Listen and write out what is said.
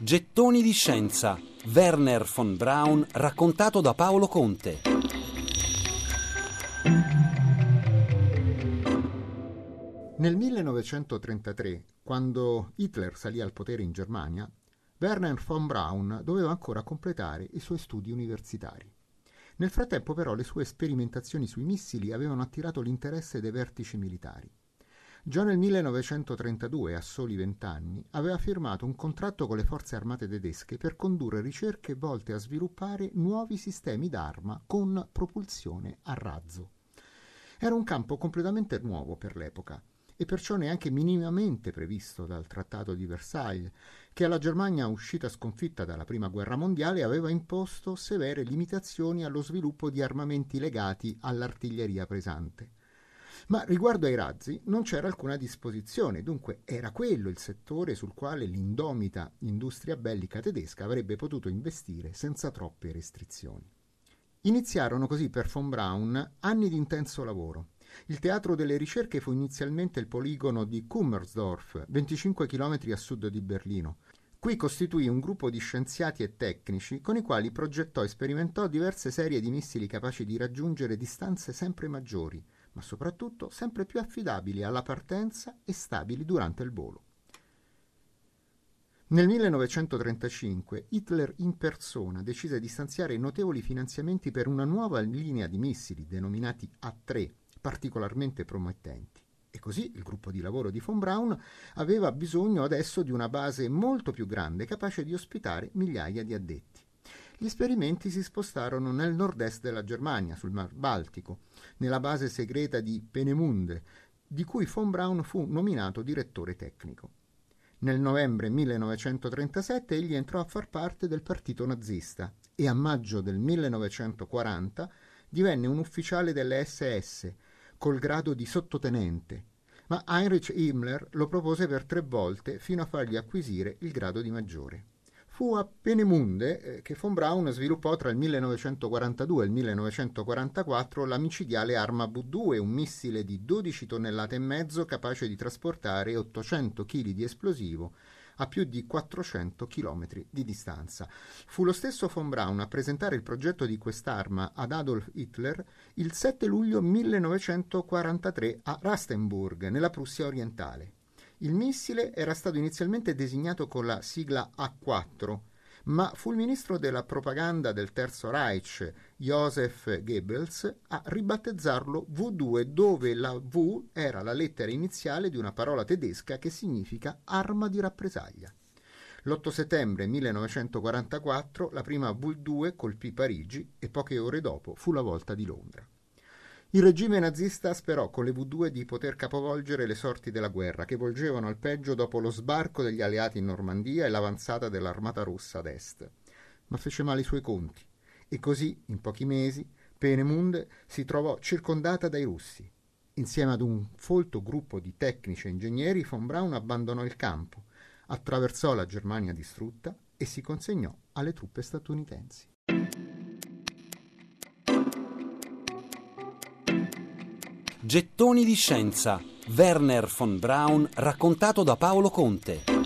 Gettoni di scienza. Werner von Braun raccontato da Paolo Conte. Nel 1933, quando Hitler salì al potere in Germania, Werner von Braun doveva ancora completare i suoi studi universitari. Nel frattempo però le sue sperimentazioni sui missili avevano attirato l'interesse dei vertici militari. Già nel 1932, a soli vent'anni, aveva firmato un contratto con le forze armate tedesche per condurre ricerche volte a sviluppare nuovi sistemi d'arma con propulsione a razzo. Era un campo completamente nuovo per l'epoca e perciò neanche minimamente previsto dal Trattato di Versailles, che alla Germania uscita sconfitta dalla Prima Guerra Mondiale aveva imposto severe limitazioni allo sviluppo di armamenti legati all'artiglieria pesante. Ma riguardo ai razzi non c'era alcuna disposizione, dunque era quello il settore sul quale l'indomita industria bellica tedesca avrebbe potuto investire senza troppe restrizioni. Iniziarono così per von Braun anni di intenso lavoro. Il teatro delle ricerche fu inizialmente il poligono di Kummersdorf, 25 km a sud di Berlino. Qui costituì un gruppo di scienziati e tecnici con i quali progettò e sperimentò diverse serie di missili capaci di raggiungere distanze sempre maggiori, ma soprattutto sempre più affidabili alla partenza e stabili durante il volo. Nel 1935 Hitler in persona decise di stanziare notevoli finanziamenti per una nuova linea di missili denominati A3, particolarmente promettenti. E così il gruppo di lavoro di von Braun aveva bisogno adesso di una base molto più grande, capace di ospitare migliaia di addetti. Gli esperimenti si spostarono nel nord-est della Germania, sul Mar Baltico, nella base segreta di Penemunde, di cui von Braun fu nominato direttore tecnico. Nel novembre 1937 egli entrò a far parte del partito nazista e a maggio del 1940 divenne un ufficiale delle SS col grado di sottotenente, ma Heinrich Himmler lo propose per tre volte fino a fargli acquisire il grado di maggiore. Fu a Penemunde eh, che von Braun sviluppò tra il 1942 e il 1944 la micidiale arma V2, un missile di 12 tonnellate e mezzo capace di trasportare 800 kg di esplosivo a più di 400 km di distanza. Fu lo stesso von Braun a presentare il progetto di quest'arma ad Adolf Hitler il 7 luglio 1943 a Rastenburg, nella Prussia orientale. Il missile era stato inizialmente designato con la sigla A4, ma fu il ministro della propaganda del Terzo Reich, Joseph Goebbels, a ribattezzarlo V2, dove la V era la lettera iniziale di una parola tedesca che significa arma di rappresaglia. L'8 settembre 1944 la prima V2 colpì Parigi e poche ore dopo fu la volta di Londra. Il regime nazista sperò con le V2 di poter capovolgere le sorti della guerra, che volgevano al peggio dopo lo sbarco degli alleati in Normandia e l'avanzata dell'armata russa ad est. Ma fece male i suoi conti, e così, in pochi mesi, Peenemünde si trovò circondata dai russi. Insieme ad un folto gruppo di tecnici e ingegneri, von Braun abbandonò il campo, attraversò la Germania distrutta e si consegnò alle truppe statunitensi. Gettoni di scienza. Werner von Braun raccontato da Paolo Conte.